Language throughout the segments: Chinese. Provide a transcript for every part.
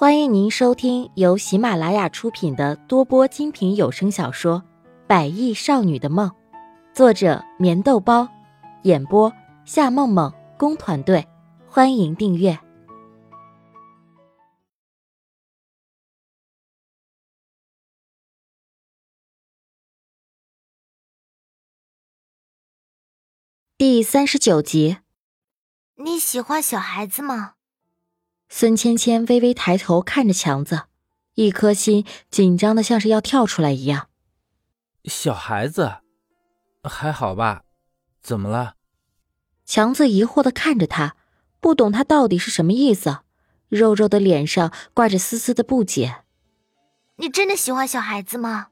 欢迎您收听由喜马拉雅出品的多播精品有声小说《百亿少女的梦》，作者：棉豆包，演播：夏梦梦工团队。欢迎订阅第三十九集。你喜欢小孩子吗？孙芊芊微微抬头看着强子，一颗心紧张的像是要跳出来一样。小孩子，还好吧？怎么了？强子疑惑的看着他，不懂他到底是什么意思。肉肉的脸上挂着丝丝的不解。你真的喜欢小孩子吗？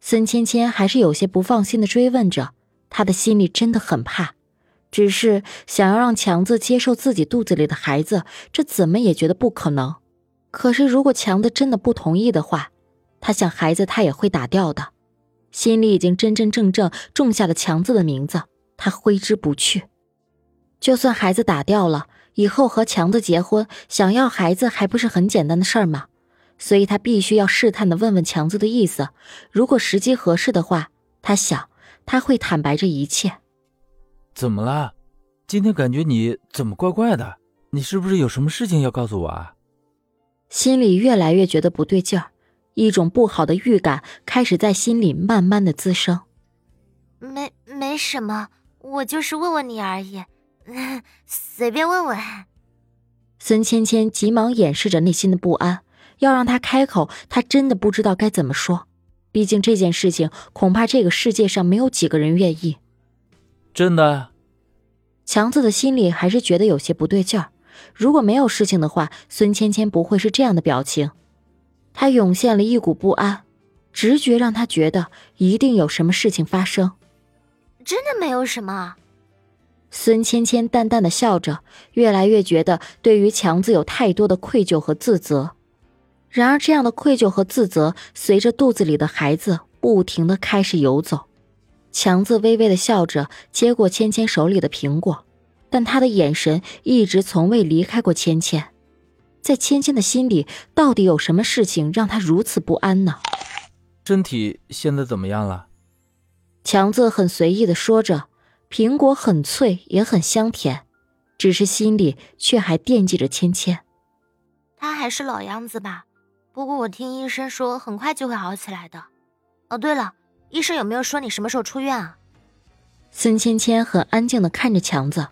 孙芊芊还是有些不放心的追问着，他的心里真的很怕。只是想要让强子接受自己肚子里的孩子，这怎么也觉得不可能。可是如果强子真的不同意的话，他想孩子他也会打掉的。心里已经真真正正种下了强子的名字，他挥之不去。就算孩子打掉了，以后和强子结婚，想要孩子还不是很简单的事儿吗？所以他必须要试探的问问强子的意思。如果时机合适的话，他想他会坦白这一切。怎么了？今天感觉你怎么怪怪的？你是不是有什么事情要告诉我啊？心里越来越觉得不对劲儿，一种不好的预感开始在心里慢慢的滋生。没没什么，我就是问问你而已，随便问问。孙芊芊急忙掩饰着内心的不安，要让他开口，他真的不知道该怎么说。毕竟这件事情，恐怕这个世界上没有几个人愿意。真的，强子的心里还是觉得有些不对劲儿。如果没有事情的话，孙芊芊不会是这样的表情。他涌现了一股不安，直觉让他觉得一定有什么事情发生。真的没有什么。孙芊芊淡淡的笑着，越来越觉得对于强子有太多的愧疚和自责。然而，这样的愧疚和自责随着肚子里的孩子不停的开始游走。强子微微的笑着，接过芊芊手里的苹果，但他的眼神一直从未离开过芊芊。在芊芊的心里，到底有什么事情让他如此不安呢？身体现在怎么样了？强子很随意的说着，苹果很脆，也很香甜，只是心里却还惦记着芊芊。他还是老样子吧，不过我听医生说，很快就会好起来的。哦，对了。医生有没有说你什么时候出院啊？孙芊芊很安静的看着强子，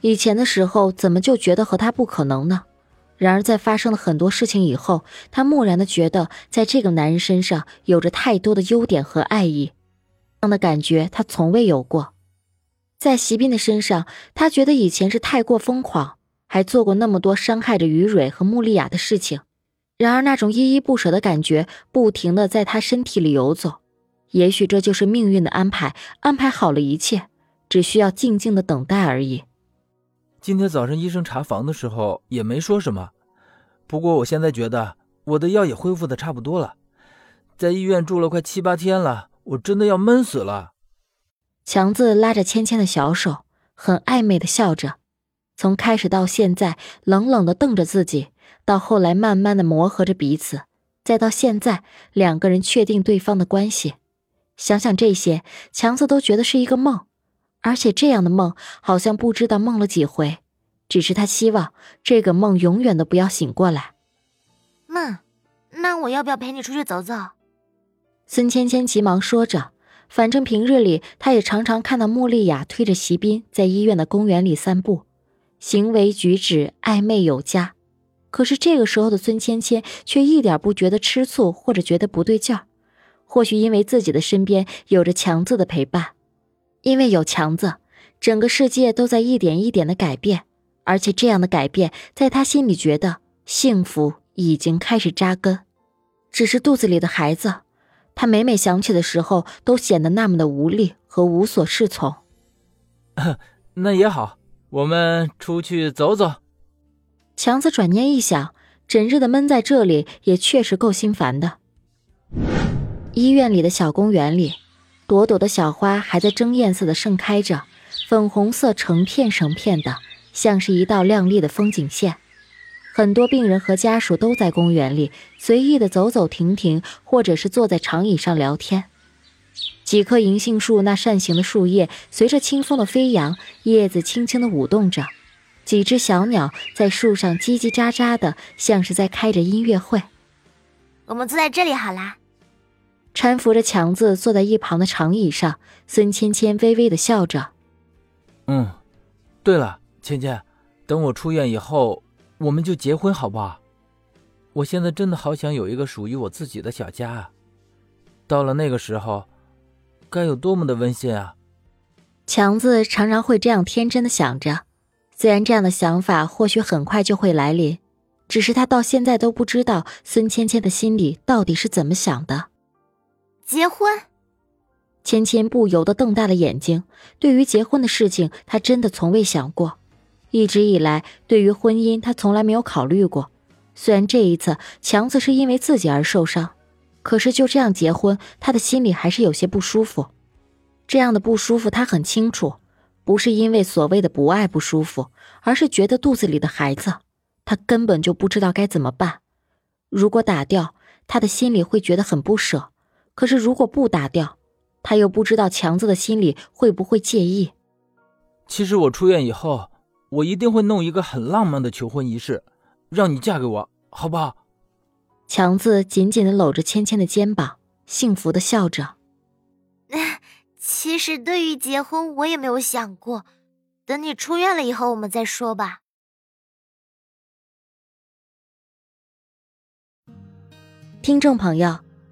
以前的时候怎么就觉得和他不可能呢？然而在发生了很多事情以后，他蓦然的觉得在这个男人身上有着太多的优点和爱意，这样的感觉他从未有过。在席斌的身上，他觉得以前是太过疯狂，还做过那么多伤害着于蕊和穆丽亚的事情。然而那种依依不舍的感觉不停的在他身体里游走。也许这就是命运的安排，安排好了一切，只需要静静的等待而已。今天早上医生查房的时候也没说什么，不过我现在觉得我的药也恢复的差不多了。在医院住了快七八天了，我真的要闷死了。强子拉着芊芊的小手，很暧昧的笑着，从开始到现在冷冷的瞪着自己，到后来慢慢的磨合着彼此，再到现在两个人确定对方的关系。想想这些，强子都觉得是一个梦，而且这样的梦好像不知道梦了几回。只是他希望这个梦永远都不要醒过来。梦，那我要不要陪你出去走走？孙芊芊急忙说着，反正平日里她也常常看到穆丽雅推着席斌在医院的公园里散步，行为举止暧昧有加。可是这个时候的孙芊芊却一点不觉得吃醋，或者觉得不对劲儿。或许因为自己的身边有着强子的陪伴，因为有强子，整个世界都在一点一点的改变，而且这样的改变，在他心里觉得幸福已经开始扎根。只是肚子里的孩子，他每每想起的时候，都显得那么的无力和无所适从。那也好，我们出去走走。强子转念一想，整日的闷在这里，也确实够心烦的。医院里的小公园里，朵朵的小花还在争艳色的盛开着，粉红色成片成片的，像是一道亮丽的风景线。很多病人和家属都在公园里随意的走走停停，或者是坐在长椅上聊天。几棵银杏树那扇形的树叶随着清风的飞扬，叶子轻轻的舞动着。几只小鸟在树上叽叽喳喳的，像是在开着音乐会。我们坐在这里好啦。搀扶着强子坐在一旁的长椅上，孙芊芊微微的笑着。嗯，对了，芊芊，等我出院以后，我们就结婚好不好？我现在真的好想有一个属于我自己的小家啊！到了那个时候，该有多么的温馨啊！强子常常会这样天真的想着。虽然这样的想法或许很快就会来临，只是他到现在都不知道孙芊芊的心里到底是怎么想的。结婚，芊芊不由得瞪大了眼睛。对于结婚的事情，她真的从未想过。一直以来，对于婚姻，她从来没有考虑过。虽然这一次强子是因为自己而受伤，可是就这样结婚，她的心里还是有些不舒服。这样的不舒服，她很清楚。不是因为所谓的不爱不舒服，而是觉得肚子里的孩子，他根本就不知道该怎么办。如果打掉，他的心里会觉得很不舍；可是如果不打掉，他又不知道强子的心里会不会介意。其实我出院以后，我一定会弄一个很浪漫的求婚仪式，让你嫁给我，好不好？强子紧紧的搂着芊芊的肩膀，幸福的笑着。其实，对于结婚，我也没有想过。等你出院了以后，我们再说吧。听众朋友，